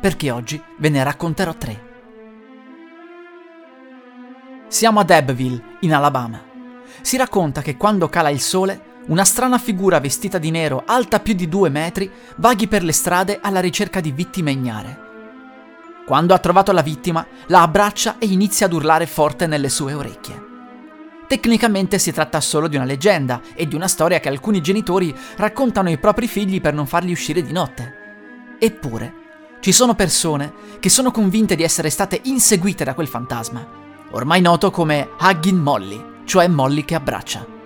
perché oggi ve ne racconterò tre. Siamo ad Abbeville, in Alabama. Si racconta che quando cala il sole, una strana figura vestita di nero, alta più di due metri, vaghi per le strade alla ricerca di vittime ignare. Quando ha trovato la vittima, la abbraccia e inizia ad urlare forte nelle sue orecchie. Tecnicamente si tratta solo di una leggenda e di una storia che alcuni genitori raccontano ai propri figli per non farli uscire di notte. Eppure, ci sono persone che sono convinte di essere state inseguite da quel fantasma, ormai noto come Hugging Molly, cioè Molly che abbraccia.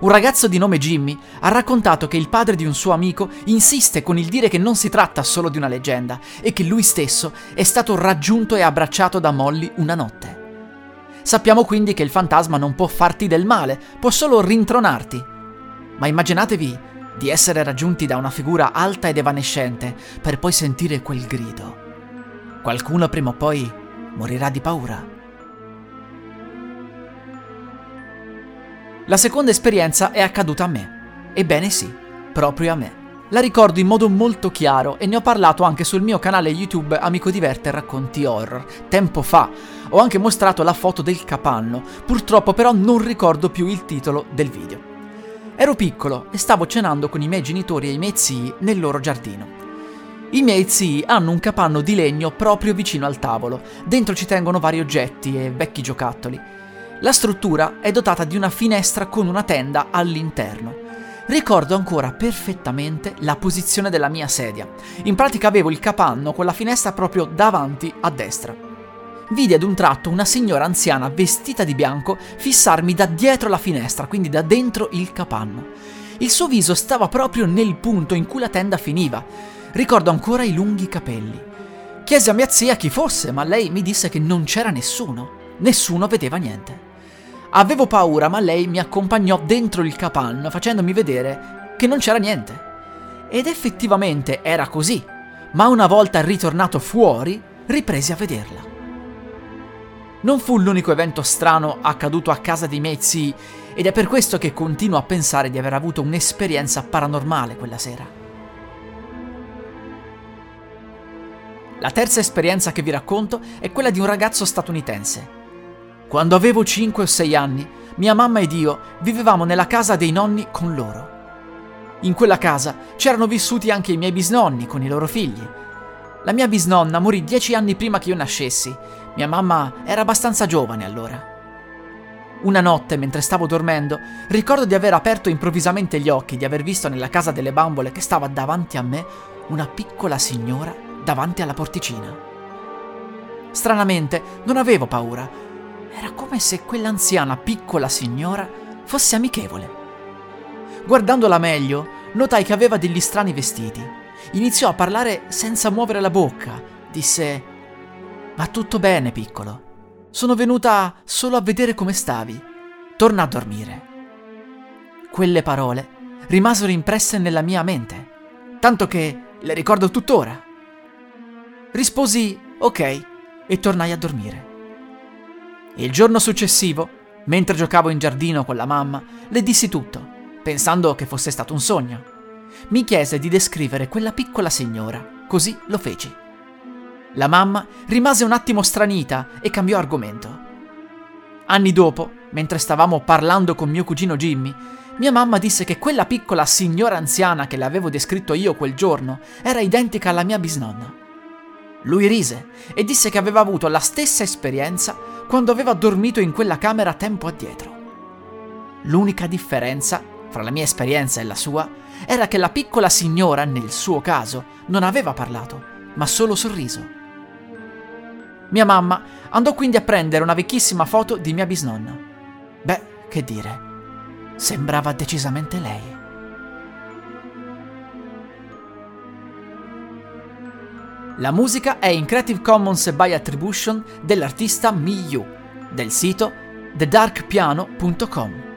Un ragazzo di nome Jimmy ha raccontato che il padre di un suo amico insiste con il dire che non si tratta solo di una leggenda e che lui stesso è stato raggiunto e abbracciato da Molly una notte. Sappiamo quindi che il fantasma non può farti del male, può solo rintronarti. Ma immaginatevi di essere raggiunti da una figura alta ed evanescente per poi sentire quel grido. Qualcuno prima o poi morirà di paura. La seconda esperienza è accaduta a me. Ebbene sì, proprio a me. La ricordo in modo molto chiaro e ne ho parlato anche sul mio canale YouTube Amico Diverte Racconti Horror. Tempo fa ho anche mostrato la foto del capanno, purtroppo però non ricordo più il titolo del video. Ero piccolo e stavo cenando con i miei genitori e i miei zii nel loro giardino. I miei zii hanno un capanno di legno proprio vicino al tavolo. Dentro ci tengono vari oggetti e vecchi giocattoli. La struttura è dotata di una finestra con una tenda all'interno. Ricordo ancora perfettamente la posizione della mia sedia. In pratica avevo il capanno con la finestra proprio davanti a destra vidi ad un tratto una signora anziana vestita di bianco fissarmi da dietro la finestra, quindi da dentro il capanno. Il suo viso stava proprio nel punto in cui la tenda finiva. Ricordo ancora i lunghi capelli. Chiesi a mia zia chi fosse, ma lei mi disse che non c'era nessuno. Nessuno vedeva niente. Avevo paura, ma lei mi accompagnò dentro il capanno facendomi vedere che non c'era niente. Ed effettivamente era così, ma una volta ritornato fuori, ripresi a vederla. Non fu l'unico evento strano accaduto a casa dei miei ed è per questo che continuo a pensare di aver avuto un'esperienza paranormale quella sera. La terza esperienza che vi racconto è quella di un ragazzo statunitense. Quando avevo 5 o 6 anni, mia mamma ed io vivevamo nella casa dei nonni con loro. In quella casa c'erano vissuti anche i miei bisnonni con i loro figli. La mia bisnonna morì dieci anni prima che io nascessi mia mamma era abbastanza giovane allora. Una notte, mentre stavo dormendo, ricordo di aver aperto improvvisamente gli occhi, di aver visto nella casa delle bambole che stava davanti a me una piccola signora davanti alla porticina. Stranamente, non avevo paura. Era come se quell'anziana piccola signora fosse amichevole. Guardandola meglio, notai che aveva degli strani vestiti. Iniziò a parlare senza muovere la bocca. Disse Va tutto bene, piccolo. Sono venuta solo a vedere come stavi. Torna a dormire. Quelle parole rimasero impresse nella mia mente, tanto che le ricordo tuttora. Risposi ok e tornai a dormire. Il giorno successivo, mentre giocavo in giardino con la mamma, le dissi tutto, pensando che fosse stato un sogno. Mi chiese di descrivere quella piccola signora, così lo feci. La mamma rimase un attimo stranita e cambiò argomento. Anni dopo, mentre stavamo parlando con mio cugino Jimmy, mia mamma disse che quella piccola signora anziana che le avevo descritto io quel giorno era identica alla mia bisnonna. Lui rise e disse che aveva avuto la stessa esperienza quando aveva dormito in quella camera tempo addietro. L'unica differenza fra la mia esperienza e la sua era che la piccola signora, nel suo caso, non aveva parlato, ma solo sorriso. Mia mamma andò quindi a prendere una vecchissima foto di mia bisnonna. Beh, che dire, sembrava decisamente lei. La musica è in Creative Commons by Attribution dell'artista Miyu, del sito thedarkpiano.com.